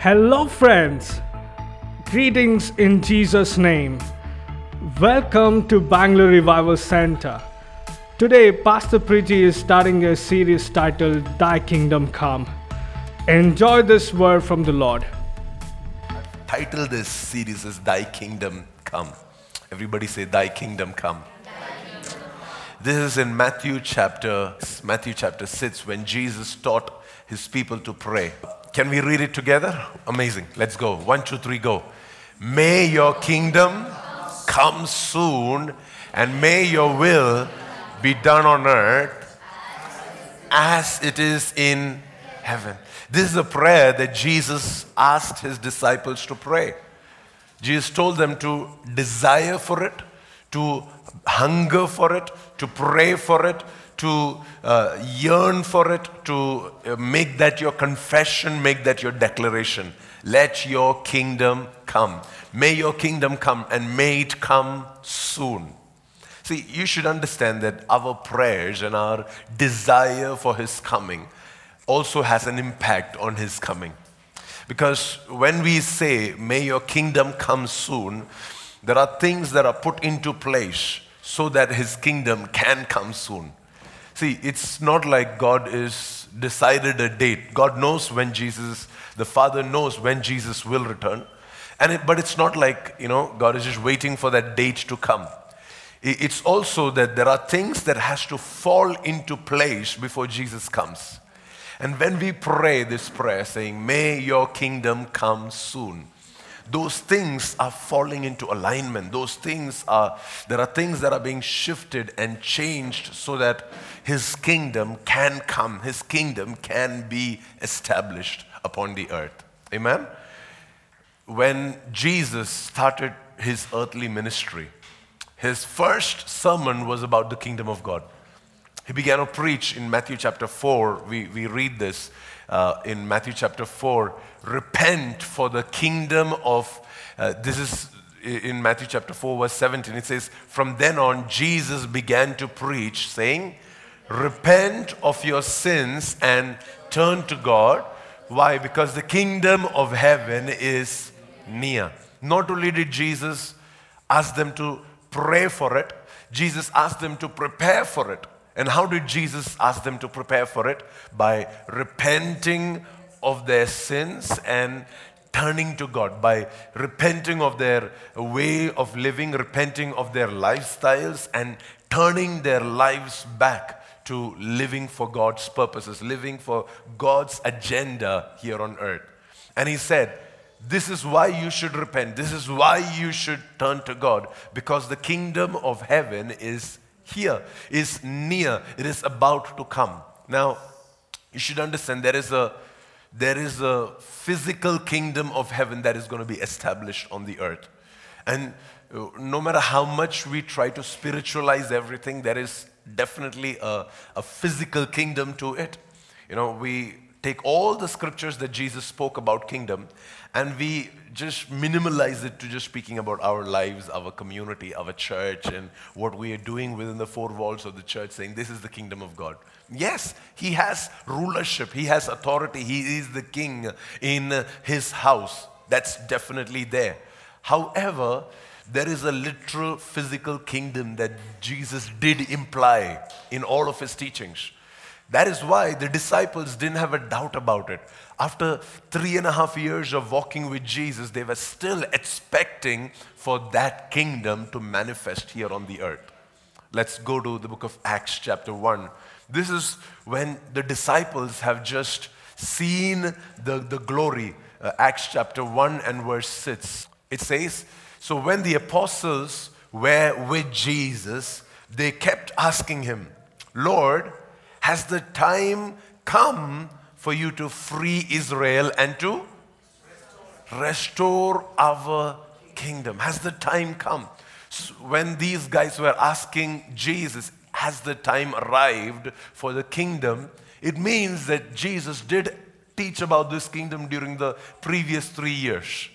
Hello, friends. Greetings in Jesus' name. Welcome to Bangalore Revival Center. Today, Pastor Preeti is starting a series titled Thy Kingdom Come. Enjoy this word from the Lord. Title this series is Thy Kingdom Come. Everybody say, Thy Kingdom Come. This is in Matthew chapter Matthew chapter 6 when Jesus taught his people to pray. Can we read it together? Amazing. Let's go. One, two, three, go. May your kingdom come soon, and may your will be done on earth as it is in heaven. This is a prayer that Jesus asked his disciples to pray. Jesus told them to desire for it, to hunger for it, to pray for it, to uh, yearn for it, to uh, make that your confession, make that your declaration. Let your kingdom come. May your kingdom come and may it come soon. See, you should understand that our prayers and our desire for His coming also has an impact on His coming. Because when we say, May your kingdom come soon, there are things that are put into place so that His kingdom can come soon. See, it's not like God is decided a date. God knows when Jesus, the Father knows when Jesus will return. And it, but it's not like, you know, God is just waiting for that date to come. It's also that there are things that has to fall into place before Jesus comes. And when we pray this prayer saying, may your kingdom come soon, those things are falling into alignment. Those things are, there are things that are being shifted and changed so that His kingdom can come, His kingdom can be established upon the earth. Amen? When Jesus started His earthly ministry, His first sermon was about the kingdom of God. He began to preach in Matthew chapter 4. We, we read this uh, in Matthew chapter 4 repent for the kingdom of, uh, this is in Matthew chapter 4, verse 17. It says, From then on, Jesus began to preach, saying, Repent of your sins and turn to God. Why? Because the kingdom of heaven is near. Not only did Jesus ask them to pray for it, Jesus asked them to prepare for it. And how did Jesus ask them to prepare for it? By repenting of their sins and turning to God, by repenting of their way of living, repenting of their lifestyles, and turning their lives back to living for God's purposes, living for God's agenda here on earth. And he said, This is why you should repent. This is why you should turn to God, because the kingdom of heaven is here, is near, it is about to come. Now, you should understand there is a there is a physical kingdom of heaven that is going to be established on the earth. And uh, no matter how much we try to spiritualize everything, there is definitely a, a physical kingdom to it. You know, we take all the scriptures that Jesus spoke about kingdom and we just minimalize it to just speaking about our lives, our community, our church, and what we are doing within the four walls of the church, saying this is the kingdom of God. Yes, he has rulership, he has authority, he is the king in his house. That's definitely there. However, there is a literal physical kingdom that Jesus did imply in all of his teachings. That is why the disciples didn't have a doubt about it. After three and a half years of walking with Jesus, they were still expecting for that kingdom to manifest here on the earth. Let's go to the book of Acts, chapter 1. This is when the disciples have just seen the, the glory. Uh, Acts chapter 1 and verse 6. It says, So when the apostles were with Jesus, they kept asking him, Lord, has the time come for you to free Israel and to restore our kingdom? Has the time come? So when these guys were asking Jesus, has the time arrived for the kingdom? It means that Jesus did teach about this kingdom during the previous three years.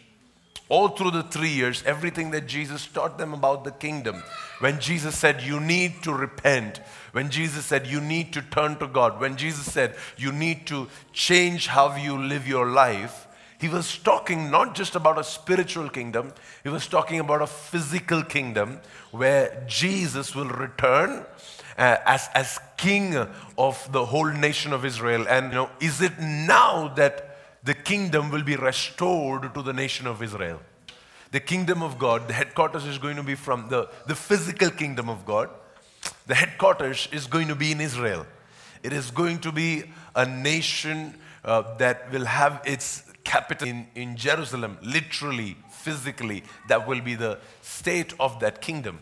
All through the three years, everything that Jesus taught them about the kingdom. When Jesus said, You need to repent. When Jesus said, You need to turn to God. When Jesus said, You need to change how you live your life. he was talking not just about a spiritual kingdom, he was talking about a physical kingdom where Jesus will return uh, as, as king of the whole nation of Israel. And, you know, is it now that the kingdom will be restored to the nation of Israel? The kingdom of God, the headquarters is going to be from the, the physical kingdom of God. The headquarters is going to be in Israel. It is going to be a nation uh, that will have its capital in, in Jerusalem, literally, physically. That will be the state of that kingdom.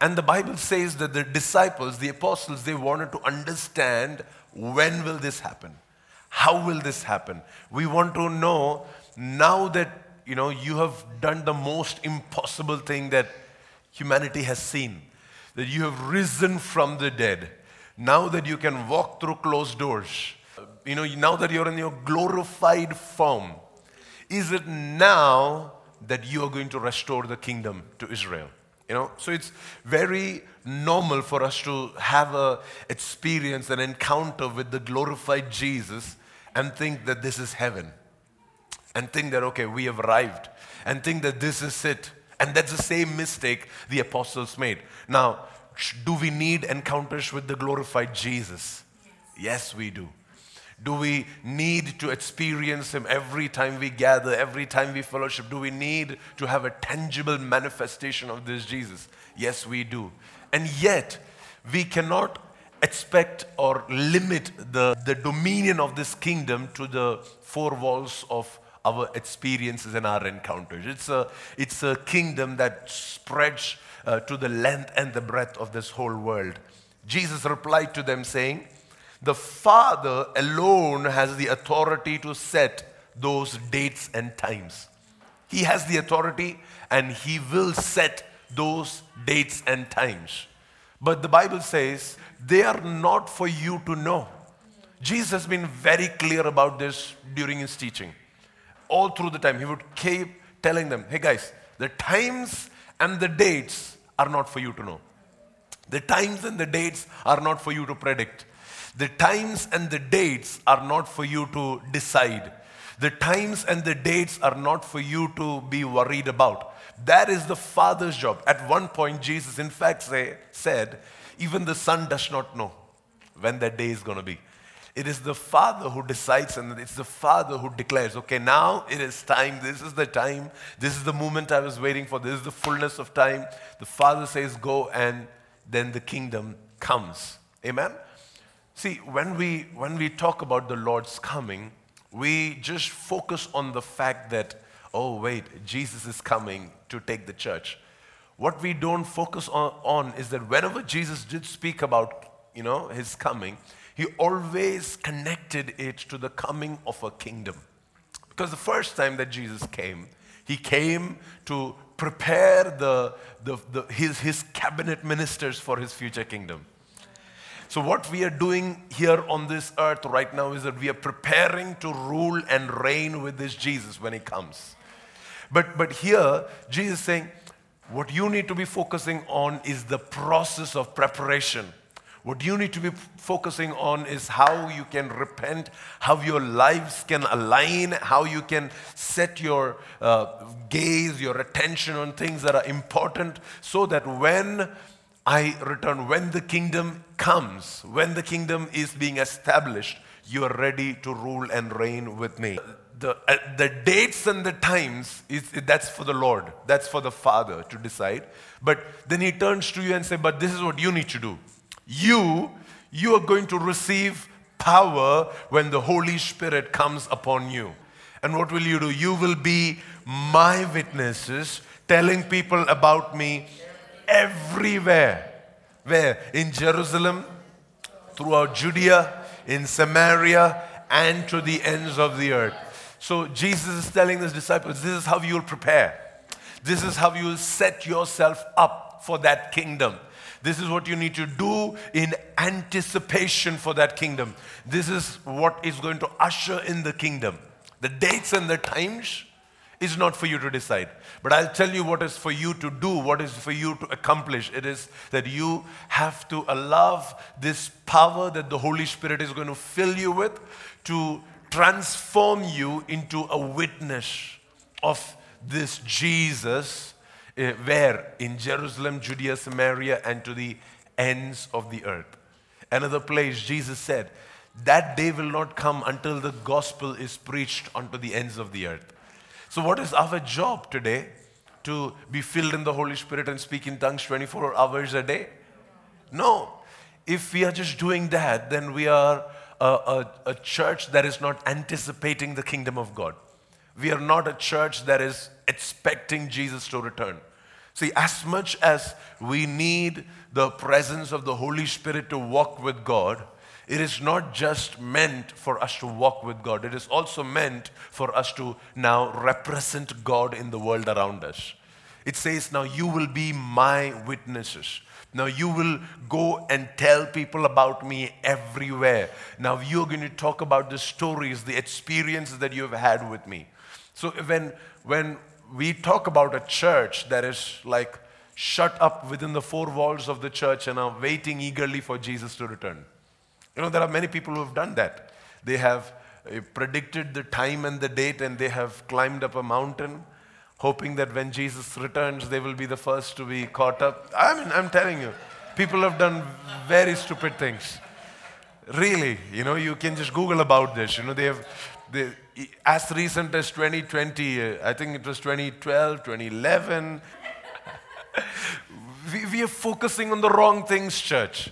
And the Bible says that the disciples, the apostles, they wanted to understand when will this happen? How will this happen? We want to know now that you know you have done the most impossible thing that humanity has seen, that you have risen from the dead. Now that you can walk through closed doors, you know, now that you're in your glorified form, is it now that you are going to restore the kingdom to Israel? You know, so it's very normal for us to have a experience, an encounter with the glorified Jesus and think that this is heaven. And think that, okay, we have arrived. And think that this is it. And that's the same mistake the apostles made. Now, do we need encounters with the glorified Jesus? Yes, we do. Do we need to experience Him every time we gather, every time we fellowship? Do we need to have a tangible manifestation of this Jesus? Yes, we do. And yet, we cannot expect or limit the, the dominion of this kingdom to the four walls of our experiences and our encounters. It's a, it's a kingdom that spreads uh, to the length and the breadth of this whole world. Jesus replied to them, saying, the Father alone has the authority to set those dates and times. He has the authority and He will set those dates and times. But the Bible says they are not for you to know. Jesus has been very clear about this during his teaching. All through the time, he would keep telling them, hey guys, the times and the dates are not for you to know. The times and the dates are not for you to predict. The times and the dates are not for you to decide. The times and the dates are not for you to be worried about. That is the Father's job. At one point, Jesus, in fact, say, said, Even the Son does not know when that day is going to be. It is the Father who decides, and it's the Father who declares, okay, now it is time. This is the time. This is the moment I was waiting for. This is the fullness of time. The Father says, go, and then the kingdom comes. Amen? See, when we, when we talk about the Lord's coming, we just focus on the fact that, oh, wait, Jesus is coming to take the church. What we don't focus on, on is that whenever Jesus did speak about, you know, his coming, he always connected it to the coming of a kingdom. Because the first time that Jesus came, he came to prepare the, the, the, his, his cabinet ministers for his future kingdom. So, what we are doing here on this earth right now is that we are preparing to rule and reign with this Jesus when he comes. But, but here, Jesus is saying, what you need to be focusing on is the process of preparation. What you need to be focusing on is how you can repent, how your lives can align, how you can set your uh, gaze, your attention on things that are important, so that when I return. When the kingdom comes, when the kingdom is being established, you are ready to rule and reign with me. The, uh, the dates and the times, is, that's for the Lord, that's for the Father to decide. But then He turns to you and says, But this is what you need to do. You, you are going to receive power when the Holy Spirit comes upon you. And what will you do? You will be my witnesses, telling people about me everywhere. Where? In Jerusalem, throughout Judea, in Samaria, and to the ends of the earth. So Jesus is telling his disciples, this is how you will prepare. This is how you will set yourself up for that kingdom. This is what you need to do in anticipation for that kingdom. This is what is going to usher in the kingdom. The dates and the times is not for you to decide. But I'll tell you what is for you to do, what is for you to accomplish. It is that you have to allow this power that the Holy Spirit is going to fill you with to transform you into a witness of this Jesus, uh, where? In Jerusalem, Judea, Samaria, and to the ends of the earth. Another place, Jesus said, That day will not come until the gospel is preached unto the ends of the earth. So, what is our job today? To be filled in the Holy Spirit and speak in tongues 24 hours a day? No. If we are just doing that, then we are a, a, a church that is not anticipating the kingdom of God. We are not a church that is expecting Jesus to return. See, as much as we need the presence of the Holy Spirit to walk with God, it is not just meant for us to walk with God, it is also meant for us to now represent God in the world around us. It says, Now you will be my witnesses. Now you will go and tell people about me everywhere. Now you're going to talk about the stories, the experiences that you've had with me. So when, when we talk about a church that is like shut up within the four walls of the church and are waiting eagerly for Jesus to return. You know, there are many people who have done that. They have uh, predicted the time and the date and they have climbed up a mountain hoping that when Jesus returns, they will be the first to be caught up. I mean, I'm telling you, people have done very stupid things. Really, you know, you can just Google about this. You know, they have, they, as recent as 2020, uh, I think it was 2012, 2011. we, we are focusing on the wrong things, church.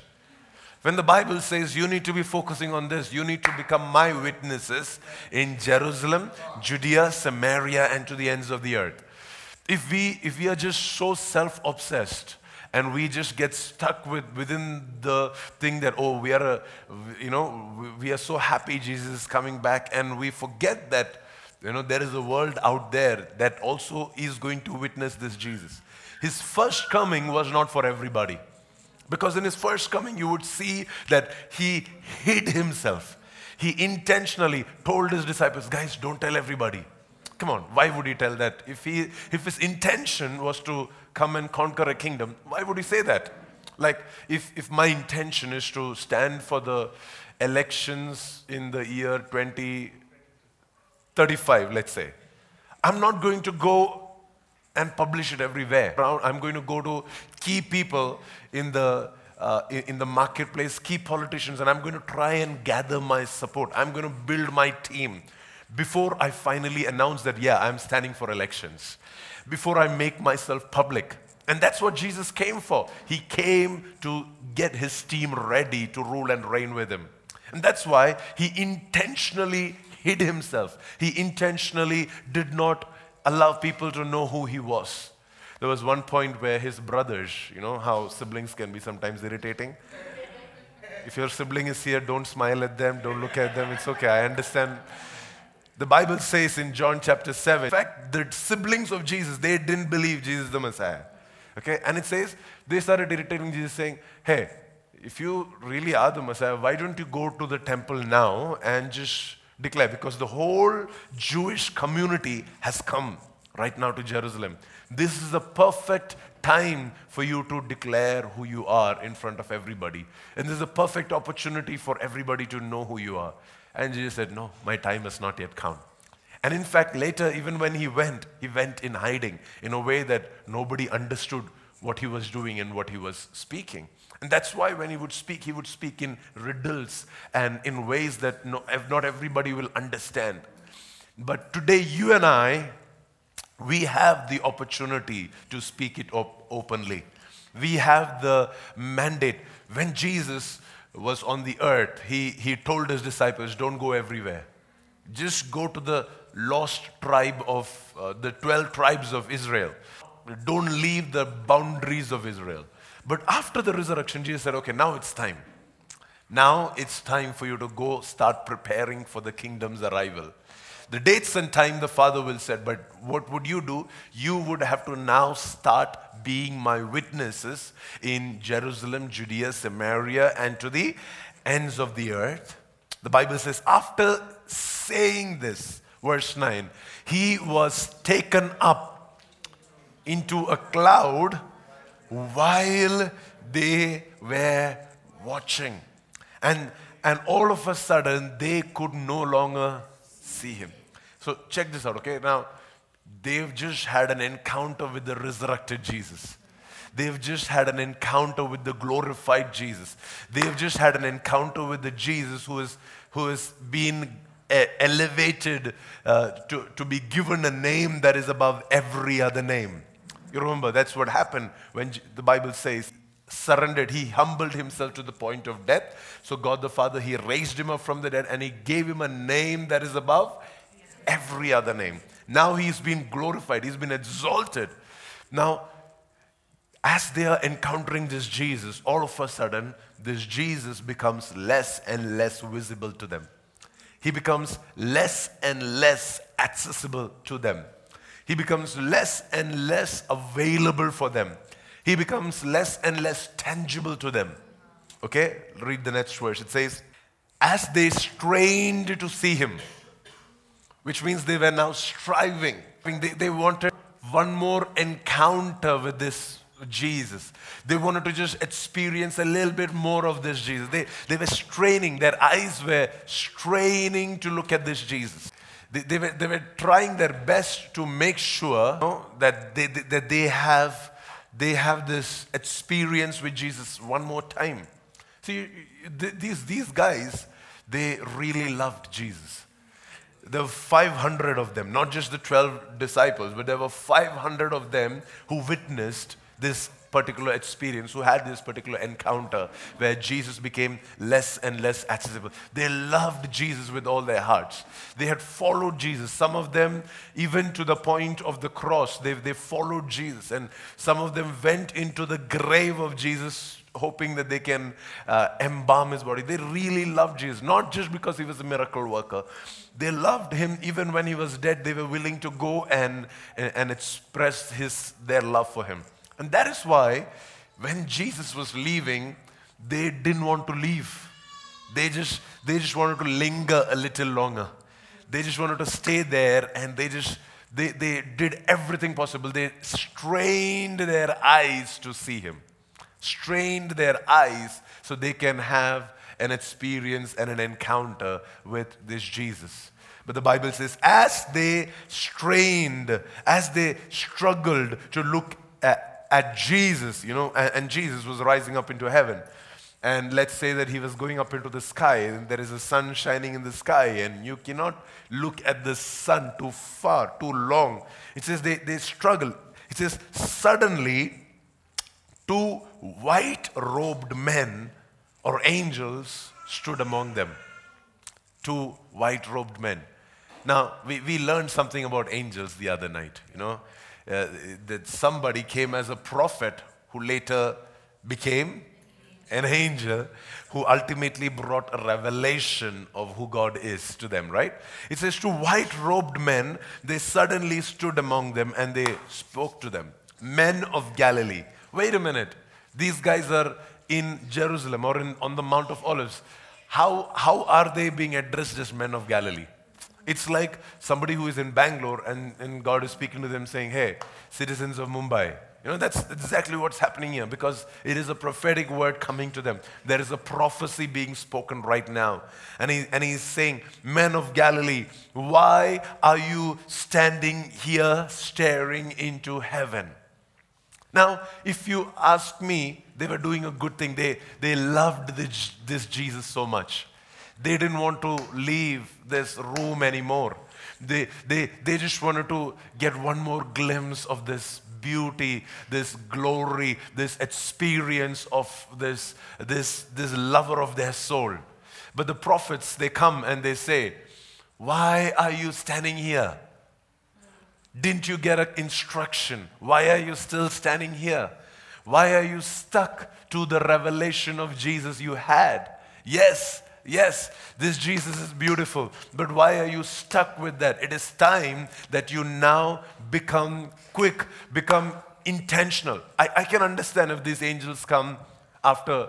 When the Bible says you need to be focusing on this, you need to become my witnesses in Jerusalem, Judea, Samaria, and to the ends of the earth. If we, if we are just so self obsessed, and we just get stuck with within the thing that oh we are a, you know we are so happy jesus is coming back and we forget that you know there is a world out there that also is going to witness this jesus his first coming was not for everybody because in his first coming, you would see that he hid himself. He intentionally told his disciples, guys, don't tell everybody. Come on, why would he tell that? If, he, if his intention was to come and conquer a kingdom, why would he say that? Like, if, if my intention is to stand for the elections in the year 2035, let's say, I'm not going to go and publish it everywhere. I'm going to go to key people in the, uh, in the marketplace, key politicians, and I'm going to try and gather my support. I'm going to build my team before I finally announce that, yeah, I'm standing for elections, before I make myself public. And that's what Jesus came for. He came to get his team ready to rule and reign with him. And that's why he intentionally hid himself. He intentionally did not allow people to know who he was. There was one point where his brothers, you know how siblings can be sometimes irritating. If your sibling is here, don't smile at them, don't look at them, it's okay, I understand. The Bible says in John chapter 7, in fact, the siblings of Jesus, they didn't believe Jesus the Messiah. Okay, and it says they started irritating Jesus, saying, Hey, if you really are the Messiah, why don't you go to the temple now and just declare because the whole Jewish community has come right now to Jerusalem. This is the perfect time for you to declare who you are in front of everybody. And this is a perfect opportunity for everybody to know who you are. And Jesus said, No, my time has not yet come. And in fact, later, even when he went, he went in hiding in a way that nobody understood what he was doing and what he was speaking. And that's why when he would speak, he would speak in riddles and in ways that no, not everybody will understand. But today, you and I, we have the opportunity to speak it op- openly. We have the mandate. When Jesus was on the earth, he, he told his disciples, Don't go everywhere. Just go to the lost tribe of uh, the 12 tribes of Israel. Don't leave the boundaries of Israel. But after the resurrection, Jesus said, okay, now it's time. Now it's time for you to go start preparing for the kingdom's arrival. The dates and time the Father will set, but what would you do? You would have to now start being my witnesses in Jerusalem, Judea, Samaria, and to the ends of the earth. The Bible says, after saying this, verse 9, he was taken up into a cloud while they were watching. And, and all of a sudden, they could no longer see him. So check this out, okay? Now, they've just had an encounter with the resurrected Jesus. They've just had an encounter with the glorified Jesus. They've just had an encounter with the Jesus who is, who being uh, elevated uh, to, to be given a name that is above every other name. You remember, that's what happened when the Bible says, surrendered. He humbled himself to the point of death. So, God the Father, He raised him up from the dead and He gave him a name that is above every other name. Now He's been glorified, He's been exalted. Now, as they are encountering this Jesus, all of a sudden, this Jesus becomes less and less visible to them. He becomes less and less accessible to them. He becomes less and less available for them. He becomes less and less tangible to them. Okay? Read the next verse. It says, As they strained to see him, which means they were now striving. They, they wanted one more encounter with this Jesus. They wanted to just experience a little bit more of this Jesus. They, they were straining, their eyes were straining to look at this Jesus. They, they, were, they were trying their best to make sure you know, that, they, that they, have, they have this experience with Jesus one more time. See, these, these guys, they really loved Jesus. There were 500 of them, not just the 12 disciples, but there were 500 of them who witnessed this particular experience, who had this particular encounter where Jesus became less and less accessible. They loved Jesus with all their hearts. They had followed Jesus. Some of them, even to the point of the cross, they, they followed Jesus. And some of them went into the grave of Jesus hoping that they can uh, embalm his body. They really loved Jesus, not just because he was a miracle worker. They loved him even when he was dead. They were willing to go and, and express his, their love for him. And that is why when Jesus was leaving, they didn't want to leave. They just, they just wanted to linger a little longer. They just wanted to stay there and they just, they, they did everything possible. They strained their eyes to see him strained their eyes so they can have an experience and an encounter with this Jesus. But the Bible says, as they strained, as they struggled to look at, at Jesus, you know, and, and, Jesus was rising up into heaven. And let's say that he was going up into the sky, and there is a sun shining in the sky, and you cannot look at the sun too far, too long. It says they, they struggle. It says, suddenly two white robed men or angels stood among them. Two white robed men. Now, we, we learned something about angels the other night, you know, uh, that somebody came as a prophet who later became an angel who ultimately brought a revelation of who God is to them, right? It says, Two white robed men, they suddenly stood among them and they spoke to them. Men of Galilee. Wait a minute. These guys are in Jerusalem or in, on the Mount of Olives. How, how are they being addressed as men of Galilee? It's like somebody who is in Bangalore and, and God is speaking to them saying, Hey, citizens of Mumbai. You know, that's exactly what's happening here because it is a prophetic word coming to them. There is a prophecy being spoken right now. And, he, and he's saying, Men of Galilee, why are you standing here staring into heaven? Now, if you ask me, they were doing a good thing. They, they loved this, this Jesus so much. They didn't want to leave this room anymore. They, they, they just wanted to get one more glimpse of this beauty, this glory, this experience of this, this, this lover of their soul. But the prophets, they come and they say, Why are you standing here? Didn't you get an instruction? Why are you still standing here? Why are you stuck to the revelation of Jesus you had? Yes, yes, this Jesus is beautiful, but why are you stuck with that? It is time that you now become quick, become intentional. I, I can understand if these angels come after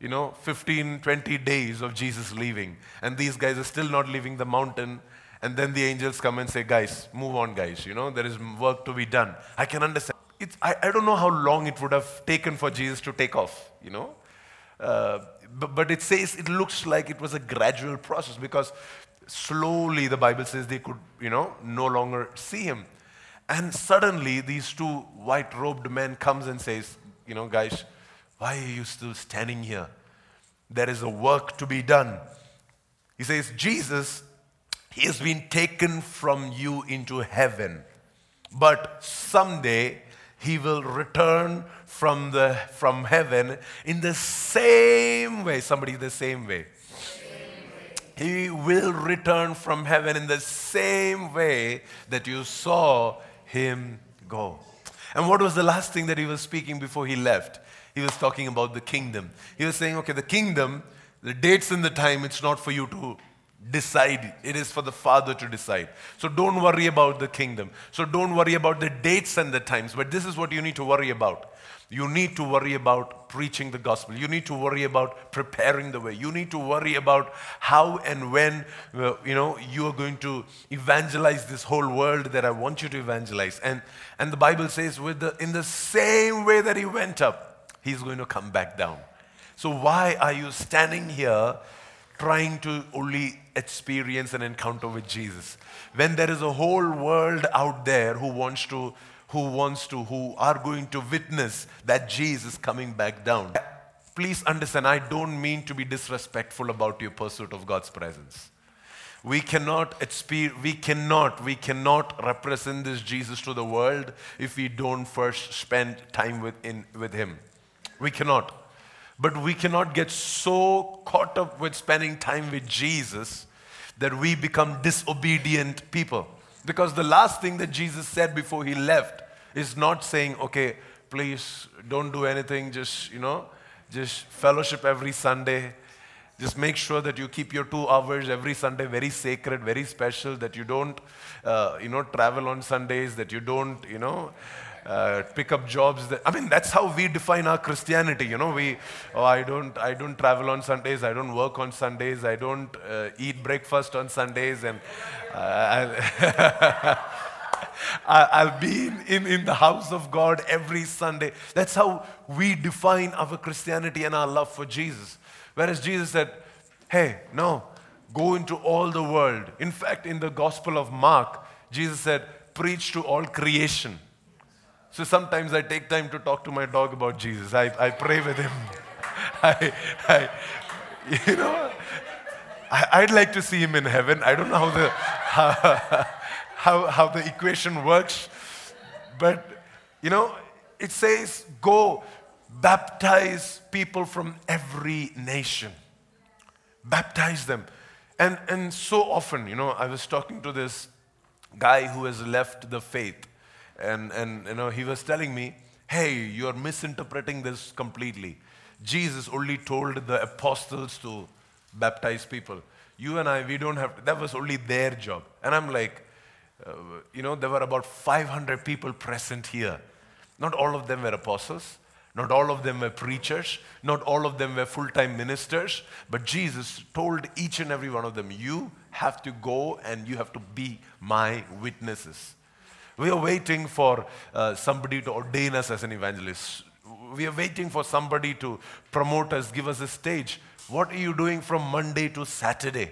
you know 15 20 days of jesus leaving and these guys are still not leaving the mountain and then the angels come and say, guys, move on, guys. You know, there is work to be done. I can understand. It's, I, I don't know how long it would have taken for Jesus to take off, you know. Uh, but, but it says it looks like it was a gradual process because slowly the Bible says they could, you know, no longer see him. And suddenly these two white robed men comes and says, you know, guys, why are you still standing here? There is a work to be done. He says, Jesus, he has been taken from you into heaven. But someday he will return from, the, from heaven in the same way. Somebody, the same way. He will return from heaven in the same way that you saw him go. And what was the last thing that he was speaking before he left? He was talking about the kingdom. He was saying, okay, the kingdom, the dates and the time, it's not for you to decide. It is for the Father to decide. So don't worry about the kingdom. So don't worry about the dates and the times. But this is what you need to worry about. You need to worry about preaching the gospel. You need to worry about preparing the way. You need to worry about how and when uh, you know you are going to evangelize this whole world that I want you to evangelize. And and the Bible says with the in the same way that he went up, he's going to come back down. So why are you standing here trying to only experience an encounter with Jesus. When there is a whole world out there who wants to, who wants to, who are going to witness that Jesus coming back down. Please understand, I don't mean to be disrespectful about your pursuit of God's presence. We cannot experience, we cannot, we cannot represent this Jesus to the world if we don't first spend time with, in, with Him. We cannot. But we cannot get so caught up with spending time with Jesus that we become disobedient people. Because the last thing that Jesus said before he left is not saying, okay, please don't do anything, just, you know, just fellowship every Sunday. Just make sure that you keep your two hours every Sunday very sacred, very special, that you don't, uh, you know, travel on Sundays, that you don't, you know, uh, pick up jobs. That, I mean, that's how we define our Christianity. You know, we, oh, I don't, I don't travel on Sundays. I don't work on Sundays. I don't uh, eat breakfast on Sundays, and uh, I'll be in, in the house of God every Sunday. That's how we define our Christianity and our love for Jesus. Whereas Jesus said, hey, no, go into all the world. In fact, in the Gospel of Mark, Jesus said, preach to all creation. So sometimes I take time to talk to my dog about Jesus. I, I pray with him. I, I, you know, I, would like to see him in heaven. I don't know how the, how, how, how the equation works, but, you know, it says, go baptize people from every nation. Baptize them. And, and so often, you know, I was talking to this guy who has left the faith and, and you know, he was telling me, hey, you're misinterpreting this completely. Jesus only told the apostles to baptize people. You and I, we don't have to, that was only their job. And I'm like, uh, you know, there were about 500 people present here. Not all of them were apostles. Not all of them were preachers. Not all of them were full time ministers. But Jesus told each and every one of them, You have to go and you have to be my witnesses. We are waiting for uh, somebody to ordain us as an evangelist. We are waiting for somebody to promote us, give us a stage. What are you doing from Monday to Saturday?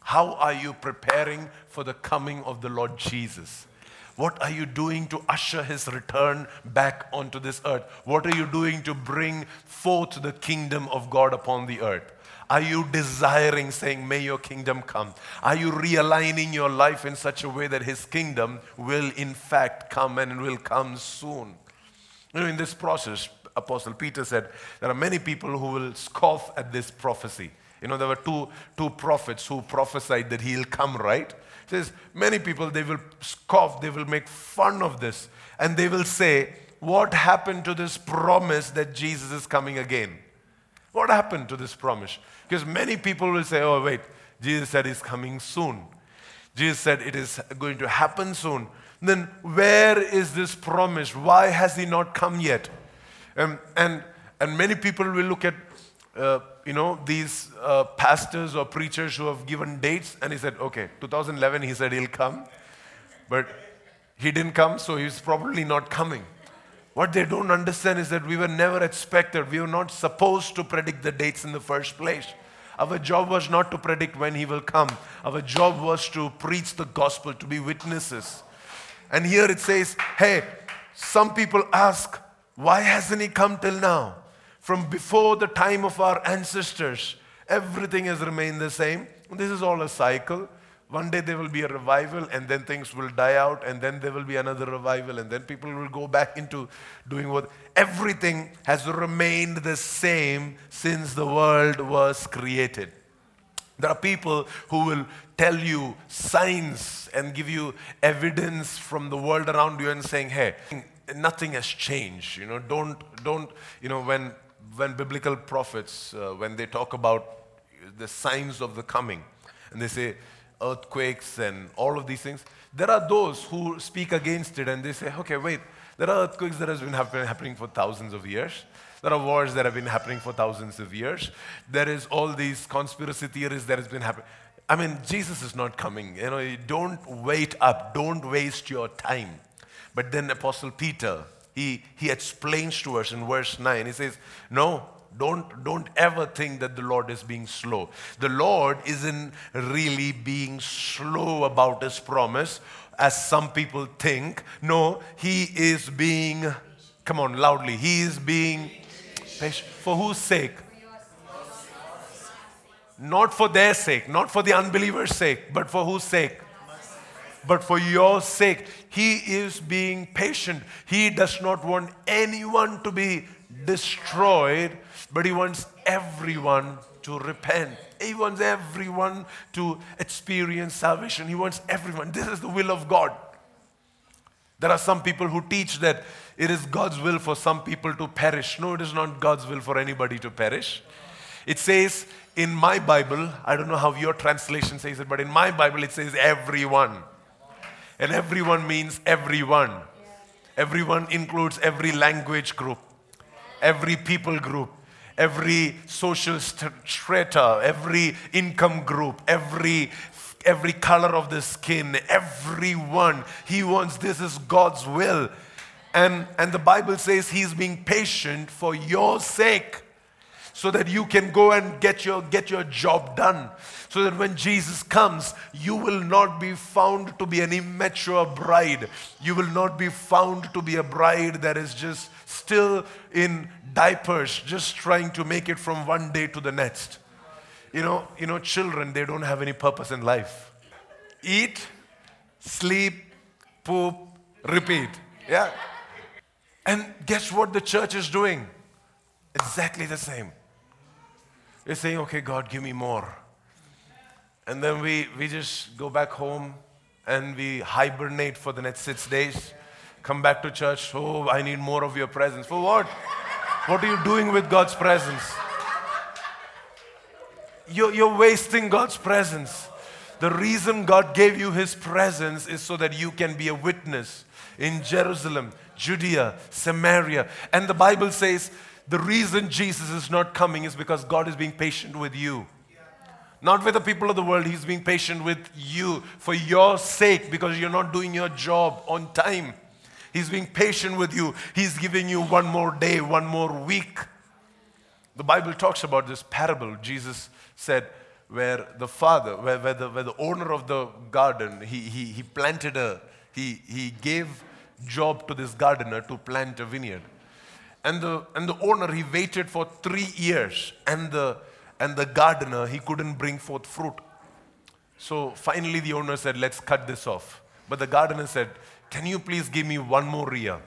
How are you preparing for the coming of the Lord Jesus? What are you doing to usher his return back onto this earth? What are you doing to bring forth the kingdom of God upon the earth? Are you desiring, saying, May your kingdom come? Are you realigning your life in such a way that His kingdom will, in fact, come and will come soon? You know, in this process, Apostle Peter said, There are many people who will scoff at this prophecy. You know, there were two, two prophets who prophesied that He'll come, right? He says, Many people, they will scoff, they will make fun of this, and they will say, What happened to this promise that Jesus is coming again? What happened to this promise? Because many people will say, oh, wait, Jesus said he's coming soon. Jesus said it is going to happen soon. Then where is this promise? Why has he not come yet? Um, and, and many people will look at, uh, you know, these uh, pastors or preachers who have given dates and he said, okay, 2011 he said he'll come, but he didn't come, so he's probably not coming. What they don't understand is that we were never expected. We were not supposed to predict the dates in the first place. Our job was not to predict when he will come. Our job was to preach the gospel, to be witnesses. And here it says, hey, some people ask, why hasn't he come till now? From before the time of our ancestors, everything has remained the same. This is all a cycle. One day there will be a revival, and then things will die out, and then there will be another revival, and then people will go back into doing what everything has remained the same since the world was created. There are people who will tell you signs and give you evidence from the world around you and saying, hey, nothing has changed. You know, don't, don't, you know, when, when biblical prophets, uh, when they talk about the signs of the coming, and they say, earthquakes and all of these things. There are those who speak against it and they say, okay, wait, there are earthquakes that have been happening for thousands of years. There are wars that have been happening for thousands of years. There is all these conspiracy theories that has been happening. I mean, Jesus is not coming. You know, don't wait up. Don't waste your time. But then Apostle Peter, he, he explains to us in verse 9, he says, no, don't, don't ever think that the Lord is being slow. The Lord isn't really being slow about his promise, as some people think. No, he is being, come on, loudly, he is being patient. For whose sake? Not for their sake, not for the unbeliever's sake, but for whose sake? But for your sake, he is being patient. He does not want anyone to be destroyed, but He wants everyone to repent. He wants everyone to experience salvation. He wants everyone. This is the will of God. There are some people who teach that it is God's will for some people to perish. No, it is not God's will for anybody to perish. It says in my Bible, I don't know how your translation says it, but in my Bible it says everyone. And everyone means everyone. Everyone includes every language group, every people group, every social strata, every income group, every every color of the skin, everyone. He wants this is God's will. And, and the Bible says he's being patient for your sake so that you can go and get your, get your job done. So that when Jesus comes, you will not be found to be an immature bride. You will not be found to be a bride that is just still in diapers, just trying to make it from one day to the next. You know, you know, children, they don't have any purpose in life. Eat, sleep, poop, repeat. Yeah. And guess what the church is doing? Exactly the same. We're saying, okay, God, give me more. And then we, we just go back home and we hibernate for the next six days. Come back to church. Oh, I need more of your presence. For what? What are you doing with God's presence? You're, you're wasting God's presence. The reason God gave you His presence is so that you can be a witness in Jerusalem, Judea, Samaria. And the Bible says the reason Jesus is not coming is because God is being patient with you. Not with the people of the world, He's being patient with you for your sake because you're not doing your job on time. He's being patient with you. He's giving you one more day, one more week. The Bible talks about this parable. Jesus said, where the father, where, where, the, where the owner of the garden, he, he, he planted a, he, he gave job to this gardener to plant a vineyard. And the, and the owner, he waited for three years. And the, and the gardener, he couldn't bring forth fruit. So finally, the owner said, Let's cut this off. But the gardener said, can you please give me one more year?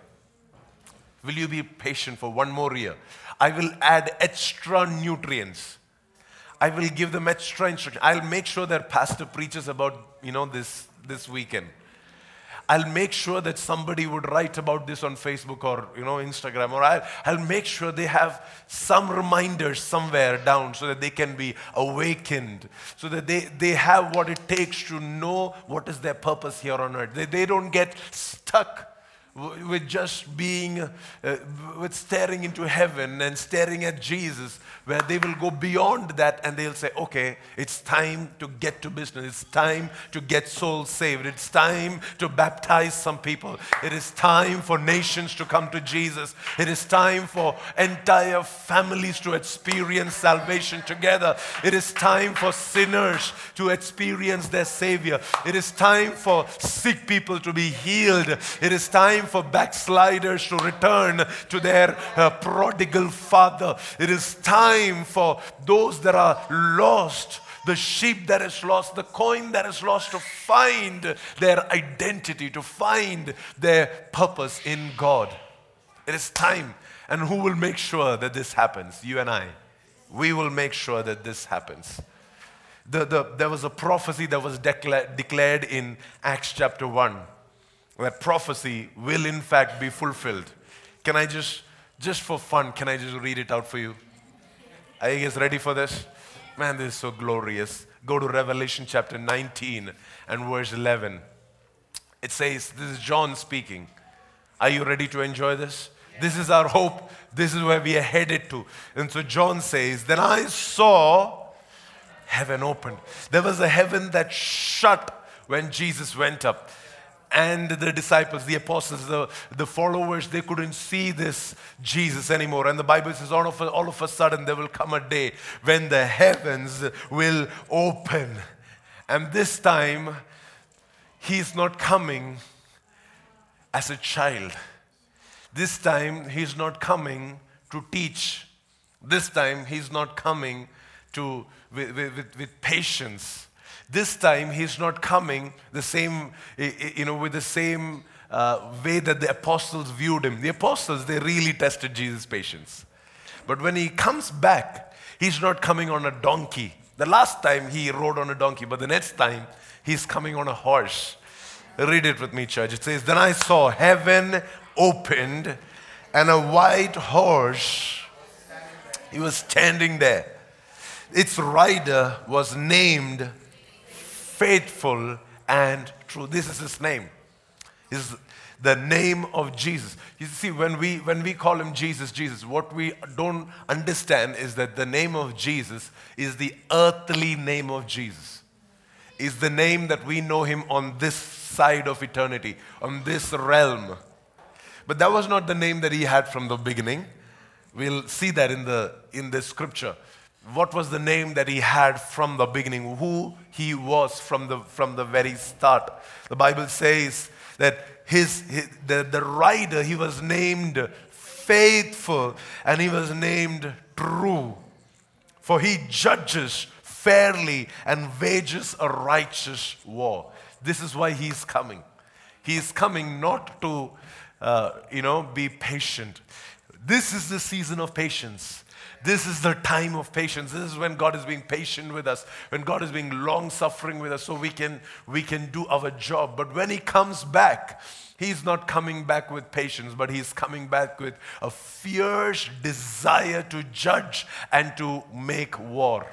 Will you be patient for one more year? I will add extra nutrients. I will give them extra instruction. I'll make sure that pastor preaches about, you know, this, this weekend. I'll make sure that somebody would write about this on Facebook or you know Instagram or I'll, I'll make sure they have some reminders somewhere down so that they can be awakened so that they, they have what it takes to know what is their purpose here on earth. They, they don't get stuck with just being, uh, with staring into heaven and staring at Jesus, where they will go beyond that and they'll say, okay, it's time to get to business. It's time to get souls saved. It's time to baptize some people. It is time for nations to come to Jesus. It is time for entire families to experience salvation together. It is time for sinners to experience their Savior. It is time for sick people to be healed. It is time for backsliders to return to their uh, prodigal father. It is time for those that are lost the sheep that is lost, the coin that is lost, to find their identity, to find their purpose in God. It is time. And who will make sure that this happens? You and I. We will make sure that this happens. The, the, there was a prophecy that was decla- declared in Acts chapter 1. That prophecy will in fact be fulfilled. Can I just, just for fun, can I just read it out for you? Are you guys ready for this? Man, this is so glorious. Go to Revelation chapter 19 and verse 11. It says, This is John speaking. Are you ready to enjoy this? This is our hope. This is where we are headed to. And so John says, Then I saw heaven opened. There was a heaven that shut when Jesus went up. And the disciples, the apostles, the, the followers, they couldn't see this Jesus anymore. And the Bible says, all of, a, all of a sudden, there will come a day when the heavens will open. And this time, He's not coming as a child. This time, He's not coming to teach. This time, He's not coming to, with, with, with patience. This time, He's not coming the same, you know, with the same uh, way that the apostles viewed Him. The apostles, they really tested Jesus' patience. But when He comes back, He's not coming on a donkey. The last time He rode on a donkey, but the next time, He's coming on a horse. Read it with me, church. It says, Then I saw heaven opened and a white horse. He was standing there. Its rider was named Faithful and True. This is his name. Is the name of Jesus. You see, when we when we call him Jesus, Jesus, what we don't understand is that the name of Jesus is the earthly name of Jesus. Is the name that we know him on this side of eternity, on this realm. But that was not the name that he had from the beginning. We'll see that in the, in the scripture. What was the name that he had from the beginning? Who he was from the, from the very start. The Bible says that his, his the, the rider, he was named faithful and he was named true. For he judges fairly and wages a righteous war. This is why he's coming. He is coming not to, uh, you know, be patient. This is the season of patience. This is the time of patience. This is when God is being patient with us, when God is being long suffering with us so we can, we can do our job. But when He comes back, He's not coming back with patience, but He's coming back with a fierce desire to judge and to make war.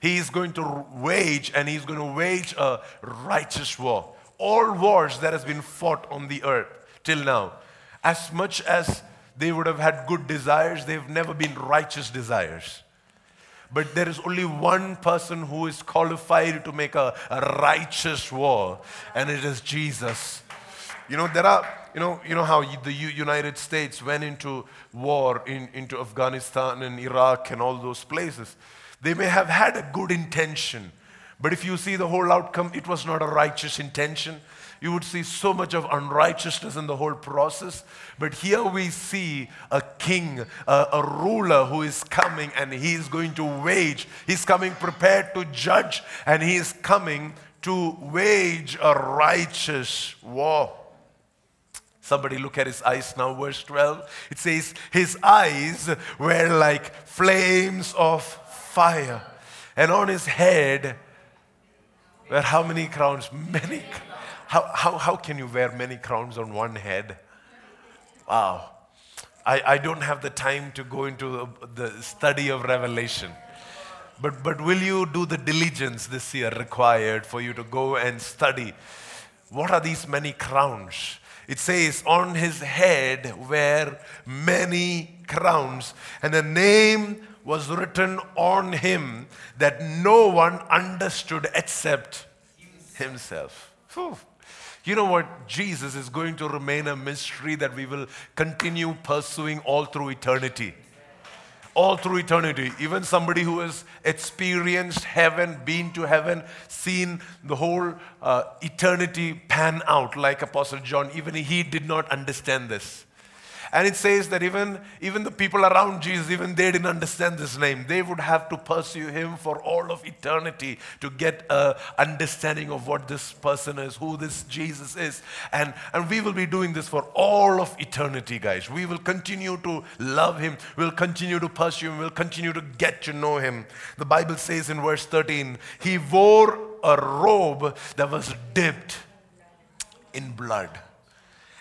He is going to wage and He's going to wage a righteous war. All wars that has been fought on the earth till now, as much as they would have had good desires, they've never been righteous desires. But there is only one person who is qualified to make a, a righteous war, and it is Jesus. You know, there are, you know, you know how the United States went into war in, into Afghanistan and Iraq and all those places. They may have had a good intention, but if you see the whole outcome, it was not a righteous intention you would see so much of unrighteousness in the whole process. But here we see a king, a, a ruler who is coming and he is going to wage, he's coming prepared to judge, and he is coming to wage a righteous war. Somebody look at his eyes now, verse 12. It says, His eyes were like flames of fire, and on his head were how many crowns? Many how, how, how can you wear many crowns on one head? Wow. I, I don't have the time to go into the, the study of Revelation. But, but will you do the diligence this year required for you to go and study? What are these many crowns? It says, On his head were many crowns, and a name was written on him that no one understood except himself. You know what? Jesus is going to remain a mystery that we will continue pursuing all through eternity. All through eternity. Even somebody who has experienced heaven, been to heaven, seen the whole uh, eternity pan out, like Apostle John, even he did not understand this. And it says that even, even the people around Jesus, even they didn't understand this name. They would have to pursue him for all of eternity to get an understanding of what this person is, who this Jesus is. And, and we will be doing this for all of eternity, guys. We will continue to love him. We'll continue to pursue him. We'll continue to get to know him. The Bible says in verse 13, he wore a robe that was dipped in blood.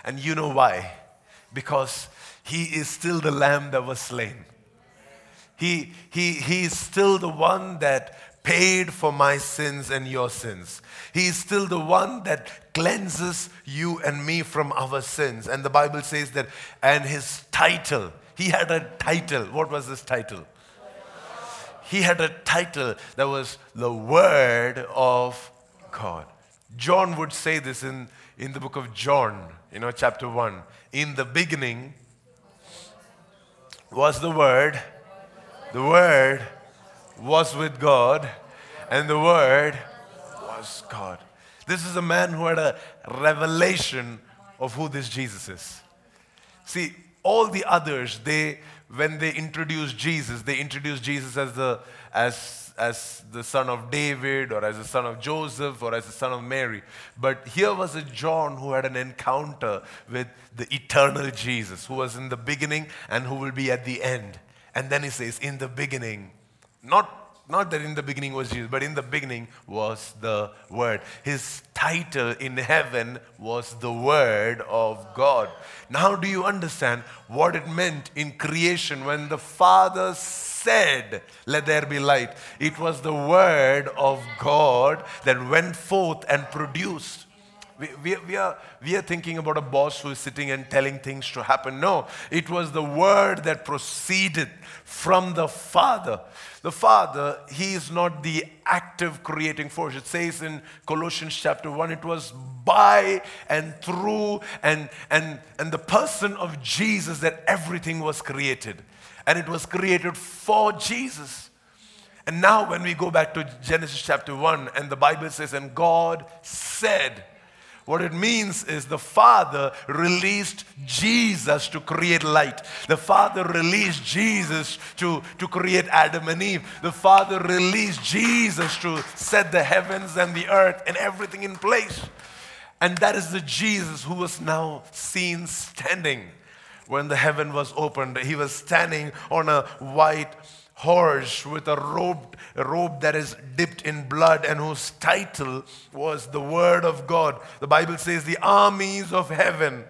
And you know why? Because he is still the lamb that was slain. He, he, he is still the one that paid for my sins and your sins. He is still the one that cleanses you and me from our sins. And the Bible says that, and his title, he had a title. What was his title? He had a title that was the Word of God. John would say this in, in the book of John, you know, chapter 1. In the beginning was the Word, the Word was with God, and the Word was God. This is a man who had a revelation of who this Jesus is. See, all the others, they when they introduced Jesus, they introduced Jesus as the as as the son of David or as the son of Joseph or as the son of Mary. But here was a John who had an encounter with the eternal Jesus, who was in the beginning and who will be at the end. And then he says, In the beginning, not not that in the beginning was Jesus, but in the beginning was the Word. His title in heaven was the Word of God. Now, do you understand what it meant in creation when the Father said, Let there be light? It was the Word of God that went forth and produced. We, we, we, are, we are thinking about a boss who is sitting and telling things to happen. No, it was the word that proceeded from the Father. The Father, He is not the active creating force. It says in Colossians chapter 1, it was by and through and, and, and the person of Jesus that everything was created. And it was created for Jesus. And now, when we go back to Genesis chapter 1, and the Bible says, And God said, what it means is the Father released Jesus to create light. The Father released Jesus to, to create Adam and Eve. The Father released Jesus to set the heavens and the earth and everything in place. And that is the Jesus who was now seen standing when the heaven was opened. He was standing on a white horse with a robe, a robe that is dipped in blood and whose title was the Word of God. The Bible says, The armies of heaven,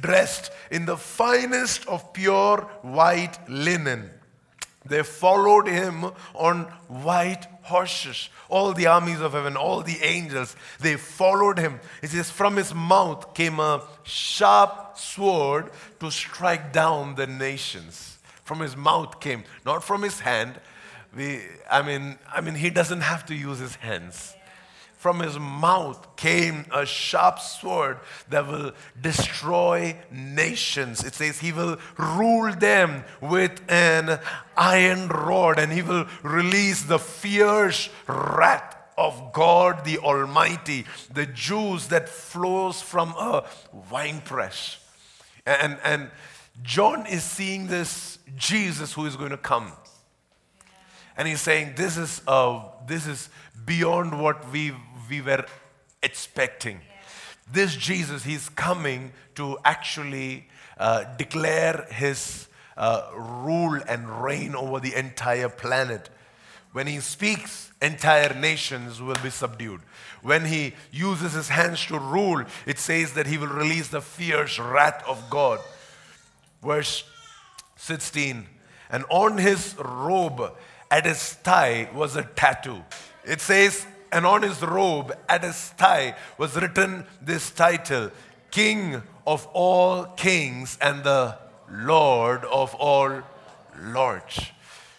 dressed in the finest of pure white linen. They followed him on white horses. All the armies of heaven, all the angels, they followed him. It says, From his mouth came a sharp sword to strike down the nations from his mouth came, not from his hand. We, I, mean, I mean, he doesn't have to use his hands. From his mouth came a sharp sword that will destroy nations. It says he will rule them with an iron rod and he will release the fierce wrath of God the Almighty, the juice that flows from a winepress. And, and John is seeing this Jesus who is going to come. And he's saying, This is, uh, this is beyond what we, we were expecting. This Jesus, he's coming to actually uh, declare his uh, rule and reign over the entire planet. When he speaks, entire nations will be subdued. When he uses his hands to rule, it says that he will release the fierce wrath of God. Verse 16. And on his robe at his thigh was a tattoo. It says, and on his robe at his thigh was written this title King of all kings and the Lord of all lords.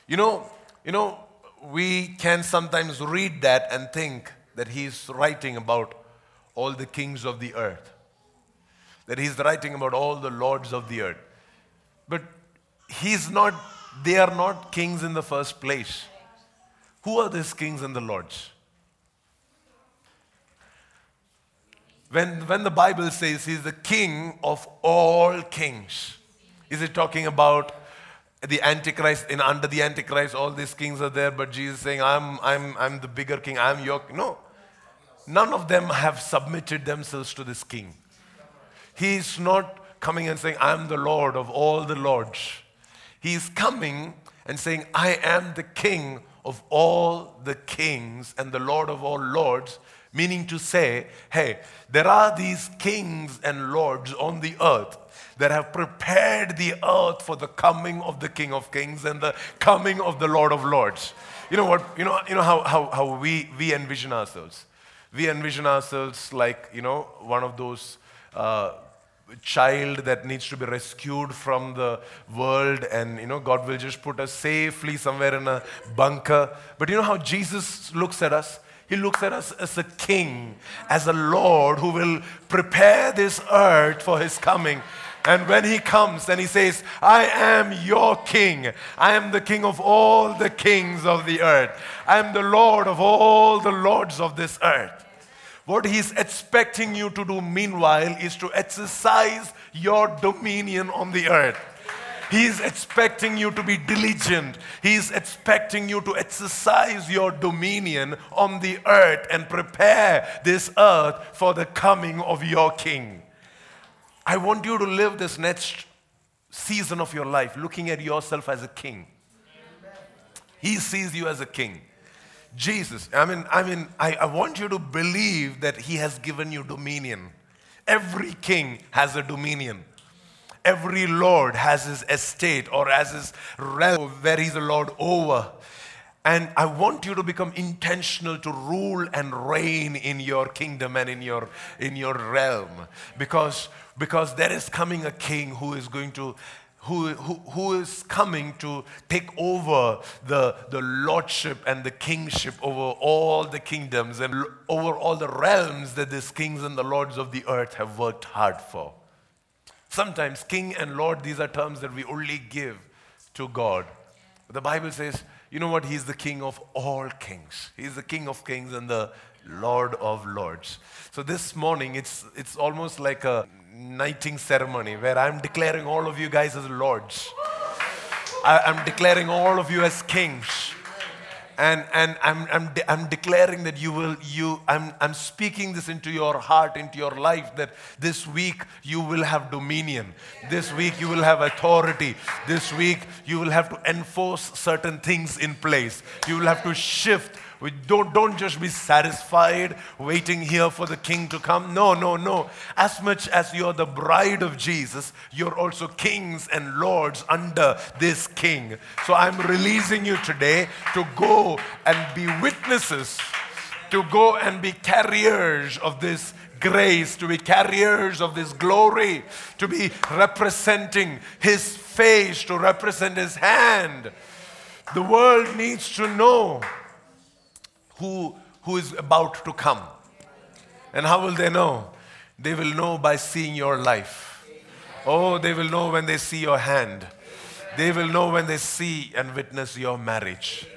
You know, you know, we can sometimes read that and think that he's writing about all the kings of the earth. That he's writing about all the lords of the earth. But he's not, they are not kings in the first place. Who are these kings and the lords? When, when the Bible says he's the king of all kings, is it talking about the Antichrist? In under the Antichrist, all these kings are there, but Jesus saying, I'm, I'm, I'm the bigger king, I'm your. No. None of them have submitted themselves to this king. He's not coming and saying, I'm the Lord of all the lords. He's coming and saying, I am the king of all the kings and the Lord of all lords Meaning to say, hey, there are these kings and lords on the earth that have prepared the earth for the coming of the King of Kings and the coming of the Lord of Lords. You know what? You know, you know how, how, how we, we envision ourselves. We envision ourselves like, you know, one of those uh, child that needs to be rescued from the world and you know god will just put us safely somewhere in a bunker but you know how jesus looks at us he looks at us as a king, as a Lord who will prepare this earth for his coming. And when he comes and he says, I am your king, I am the king of all the kings of the earth, I am the Lord of all the lords of this earth. What he's expecting you to do, meanwhile, is to exercise your dominion on the earth. He's expecting you to be diligent. He's expecting you to exercise your dominion on the earth and prepare this earth for the coming of your king. I want you to live this next season of your life looking at yourself as a king. He sees you as a king. Jesus, I mean, I mean, I, I want you to believe that He has given you dominion. Every king has a dominion. Every lord has his estate or has his realm where he's a lord over. And I want you to become intentional to rule and reign in your kingdom and in your, in your realm. Because, because there is coming a king who is going to who, who, who is coming to take over the, the lordship and the kingship over all the kingdoms and over all the realms that these kings and the lords of the earth have worked hard for. Sometimes king and lord, these are terms that we only give to God. The Bible says, you know what? He's the king of all kings. He's the king of kings and the lord of lords. So this morning, it's, it's almost like a knighting ceremony where I'm declaring all of you guys as lords. I, I'm declaring all of you as kings and, and I'm, I'm, de- I'm declaring that you will, you, I'm, I'm speaking this into your heart, into your life, that this week you will have dominion. This week you will have authority. This week you will have to enforce certain things in place. You will have to shift we don't, don't just be satisfied waiting here for the king to come. No, no, no. As much as you're the bride of Jesus, you're also kings and lords under this king. So I'm releasing you today to go and be witnesses, to go and be carriers of this grace, to be carriers of this glory, to be representing his face, to represent his hand. The world needs to know who, who is about to come. And how will they know? They will know by seeing your life. Oh, they will know when they see your hand. They will know when they see and witness your marriage.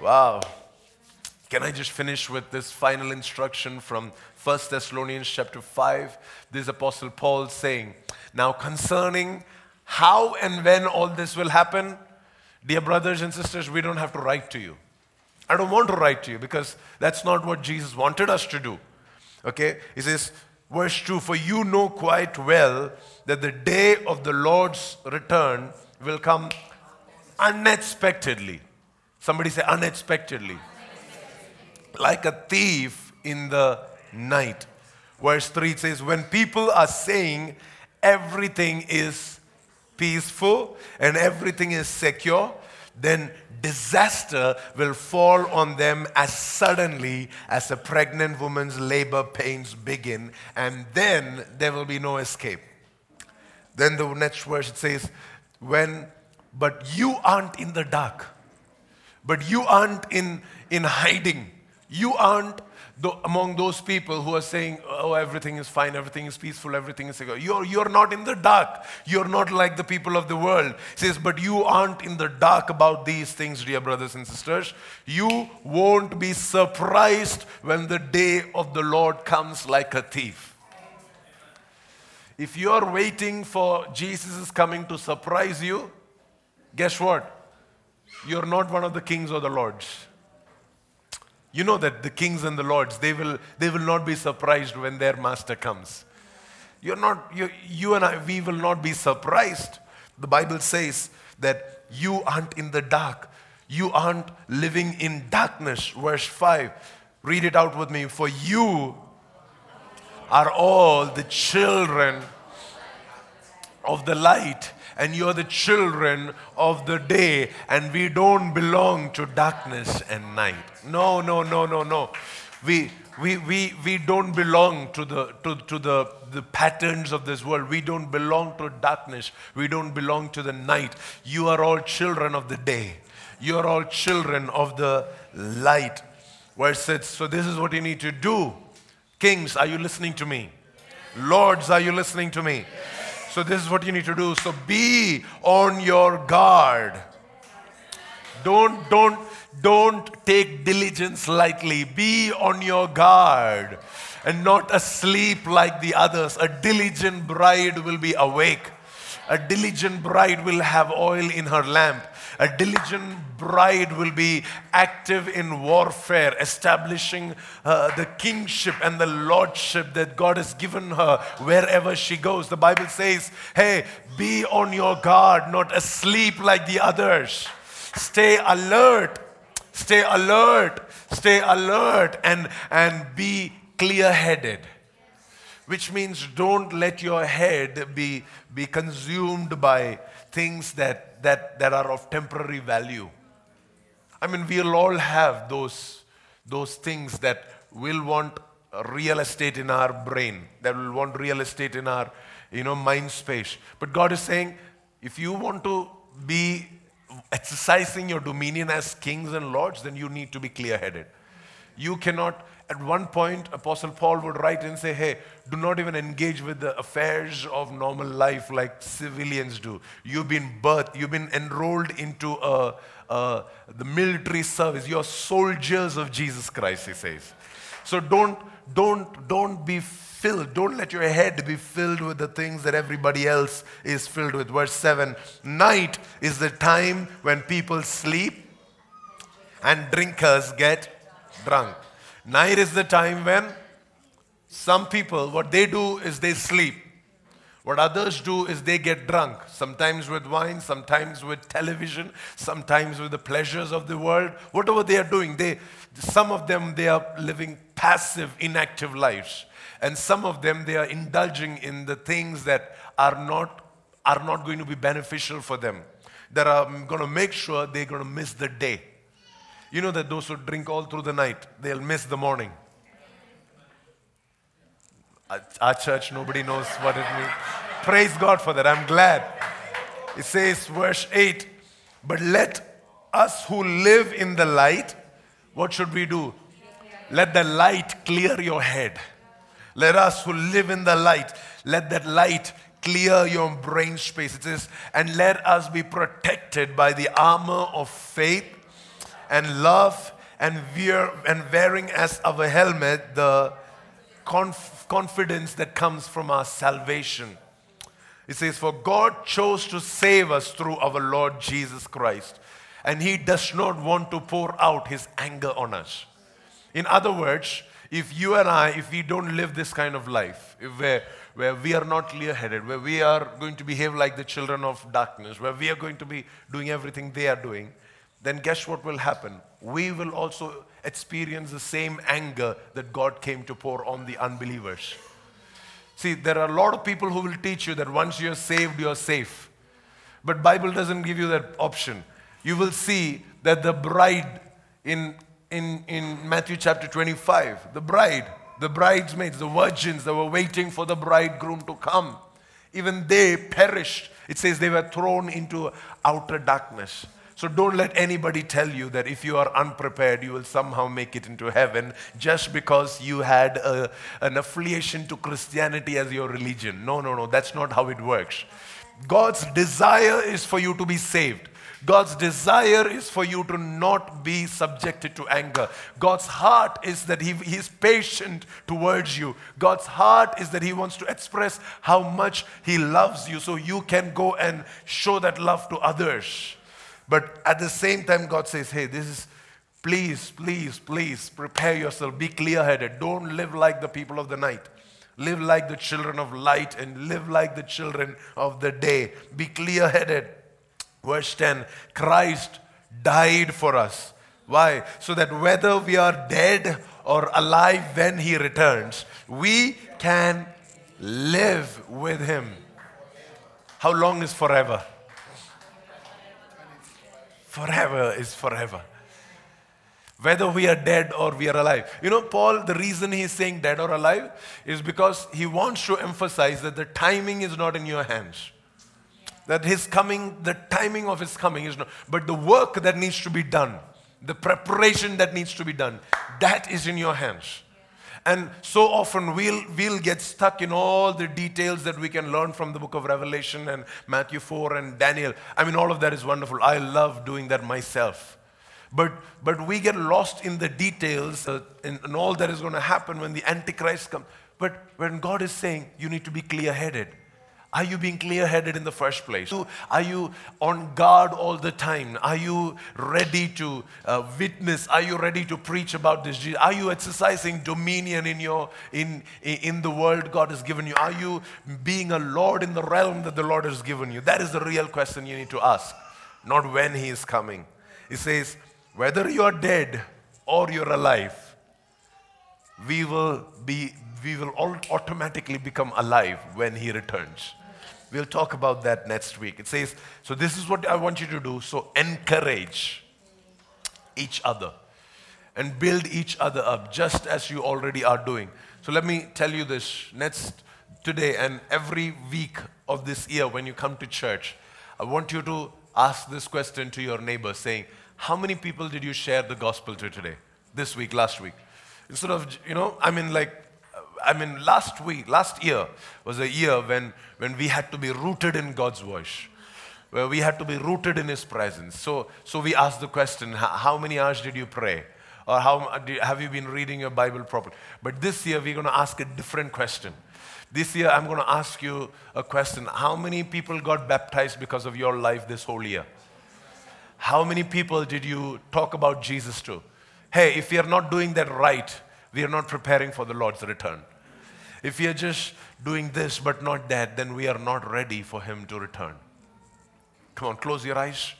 Wow. Can I just finish with this final instruction from 1 Thessalonians chapter 5? This apostle Paul saying, Now concerning how and when all this will happen, dear brothers and sisters, we don't have to write to you. I don't want to write to you because that's not what Jesus wanted us to do. Okay? He says, verse 2 For you know quite well that the day of the Lord's return will come unexpectedly. Somebody say, unexpectedly. Like a thief in the night. Verse 3 says, When people are saying everything is peaceful and everything is secure, then disaster will fall on them as suddenly as a pregnant woman's labor pains begin, and then there will be no escape. Then the next verse it says, When, but you aren't in the dark, but you aren't in, in hiding, you aren't among those people who are saying, oh, everything is fine, everything is peaceful, everything is secure. You're, you're not in the dark. You're not like the people of the world. He says, but you aren't in the dark about these things, dear brothers and sisters. You won't be surprised when the day of the Lord comes like a thief. If you're waiting for Jesus' is coming to surprise you, guess what? You're not one of the kings or the lords. You know that the kings and the lords, they will, they will not be surprised when their master comes. You're not, you, you and I, we will not be surprised. The Bible says that you aren't in the dark. You aren't living in darkness. Verse 5. Read it out with me. For you are all the children of the light and you're the children of the day, and we don't belong to darkness and night. No, no, no, no, no. We, we, we, we don't belong to, the, to, to the, the patterns of this world. We don't belong to darkness. We don't belong to the night. You are all children of the day. You are all children of the light. Where it says, so this is what you need to do. Kings, are you listening to me? Lords, are you listening to me? So, this is what you need to do. So, be on your guard. Don't, don't, don't take diligence lightly. Be on your guard and not asleep like the others. A diligent bride will be awake. A diligent bride will have oil in her lamp. A diligent bride will be active in warfare, establishing uh, the kingship and the lordship that God has given her wherever she goes. The Bible says, hey, be on your guard, not asleep like the others. Stay alert, stay alert, stay alert, and, and be clear headed which means don't let your head be, be consumed by things that, that, that are of temporary value. I mean, we'll all have those, those things that will want real estate in our brain, that will want real estate in our you know, mind space. But God is saying, if you want to be exercising your dominion as kings and lords, then you need to be clear headed. You cannot at one point, Apostle Paul would write and say, Hey, do not even engage with the affairs of normal life like civilians do. You've been birthed, you've been enrolled into a, a, the military service. You're soldiers of Jesus Christ, he says. So don't, don't, don't be filled. Don't let your head be filled with the things that everybody else is filled with. Verse 7 Night is the time when people sleep and drinkers get drunk. Night is the time when some people, what they do is they sleep. What others do is they get drunk, sometimes with wine, sometimes with television, sometimes with the pleasures of the world. Whatever they are doing, they, some of them, they are living passive, inactive lives. And some of them, they are indulging in the things that are not, are not going to be beneficial for them. That are mm, going to make sure they're going to miss the day. You know that those who drink all through the night, they'll miss the morning. Our church, nobody knows what it means. Praise God for that. I'm glad. It says, verse 8, but let us who live in the light, what should we do? Let the light clear your head. Let us who live in the light, let that light clear your brain space. It says, and let us be protected by the armor of faith and love and, wear, and wearing as our helmet the conf- confidence that comes from our salvation. It says, For God chose to save us through our Lord Jesus Christ, and He does not want to pour out His anger on us. In other words, if you and I, if we don't live this kind of life, where, where we are not clear headed, where we are going to behave like the children of darkness, where we are going to be doing everything they are doing, then guess what will happen? We will also experience the same anger that God came to pour on the unbelievers. See, there are a lot of people who will teach you that once you're saved, you're safe. But Bible doesn't give you that option. you will see that the bride in, in, in Matthew chapter 25, the bride, the bridesmaids, the virgins that were waiting for the bridegroom to come, even they perished. It says they were thrown into outer darkness. So don't let anybody tell you that if you are unprepared, you will somehow make it into heaven just because you had a, an affiliation to Christianity as your religion. No, no, no, that's not how it works. God's desire is for you to be saved. God's desire is for you to not be subjected to anger. God's heart is that he, He's patient towards you. God's heart is that He wants to express how much He loves you so you can go and show that love to others. But at the same time, God says, hey, this is, please, please, please prepare yourself. Be clear headed. Don't live like the people of the night. Live like the children of light and live like the children of the day. Be clear headed. Verse 10 Christ died for us. Why? So that whether we are dead or alive when he returns, we can live with him. How long is forever? Forever is forever. Whether we are dead or we are alive. You know, Paul, the reason he's saying dead or alive is because he wants to emphasize that the timing is not in your hands that his coming, the timing of his coming is not, but the work that needs to be done, the preparation that needs to be done, that is in your hands. And so often we'll, we'll get stuck in all the details that we can learn from the book of Revelation and Matthew 4 and Daniel. I mean, all of that is wonderful. I love doing that myself. But, but we get lost in the details uh, in, all that is going to happen when the Antichrist comes. But when God is saying, you need to be clear headed. Are you being clear headed in the first place? Are you on guard all the time? Are you ready to uh, witness? Are you ready to preach about this? Are you exercising dominion in, your, in, in the world God has given you? Are you being a Lord in the realm that the Lord has given you? That is the real question you need to ask, not when He is coming. He says, whether you are dead or you're alive, we will be we will all automatically become alive when he returns. We'll talk about that next week. It says, so this is what I want you to do. So encourage each other and build each other up just as you already are doing. So let me tell you this next today and every week of this year when you come to church, I want you to ask this question to your neighbor saying, How many people did you share the gospel to today? This week, last week? Instead of, you know, I mean, like, I mean, last week, last year was a year when, when we had to be rooted in God's voice, where we had to be rooted in His presence. So, so we asked the question how many hours did you pray? Or how, have you been reading your Bible properly? But this year, we're going to ask a different question. This year, I'm going to ask you a question How many people got baptized because of your life this whole year? How many people did you talk about Jesus to? Hey, if you're not doing that right, we are not preparing for the Lord's return. If we are just doing this but not that, then we are not ready for Him to return. Come on, close your eyes,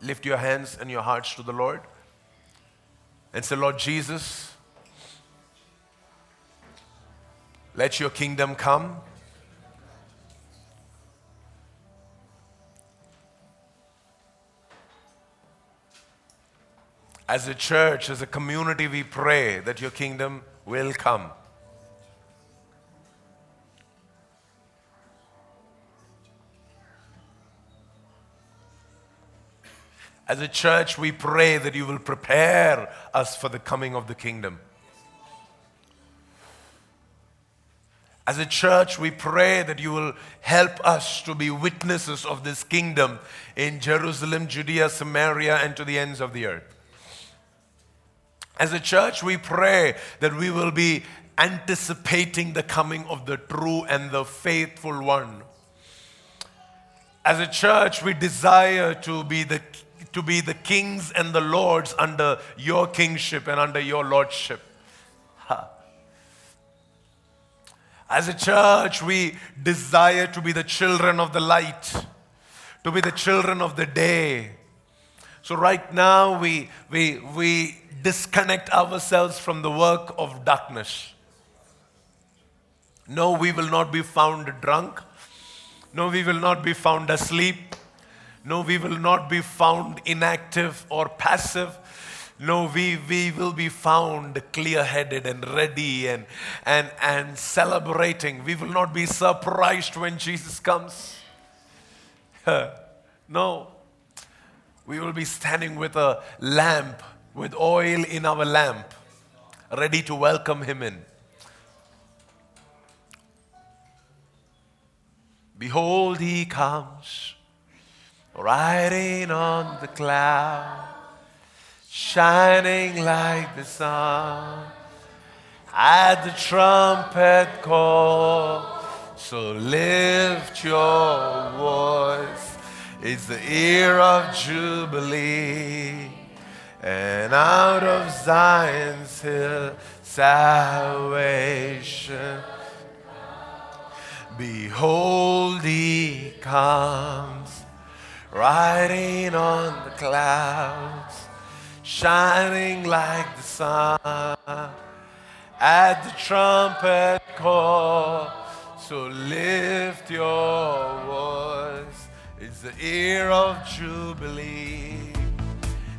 lift your hands and your hearts to the Lord, and say, Lord Jesus, let your kingdom come. As a church, as a community, we pray that your kingdom will come. As a church, we pray that you will prepare us for the coming of the kingdom. As a church, we pray that you will help us to be witnesses of this kingdom in Jerusalem, Judea, Samaria, and to the ends of the earth. As a church, we pray that we will be anticipating the coming of the true and the faithful one. As a church, we desire to be the to be the kings and the lords under your kingship and under your lordship. As a church, we desire to be the children of the light, to be the children of the day. So, right now, we, we, we disconnect ourselves from the work of darkness. No, we will not be found drunk. No, we will not be found asleep. No, we will not be found inactive or passive. No, we, we will be found clear headed and ready and, and, and celebrating. We will not be surprised when Jesus comes. no, we will be standing with a lamp, with oil in our lamp, ready to welcome Him in. Behold, He comes, riding on the cloud, shining like the sun. At the trumpet call, so lift your voice. It's the year of Jubilee, and out of Zion's hill, salvation. Behold, he comes, riding on the clouds, shining like the sun. At the trumpet call, so lift your voice. It's the year of Jubilee,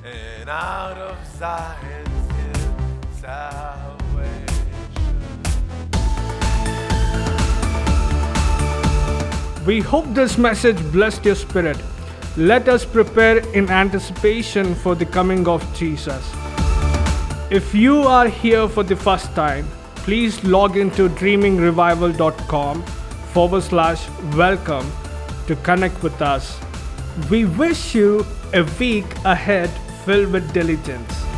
and out of Zion's hill, salvation. We hope this message blessed your spirit. Let us prepare in anticipation for the coming of Jesus. If you are here for the first time, please log into dreamingrevival.com forward slash welcome to connect with us. We wish you a week ahead filled with diligence.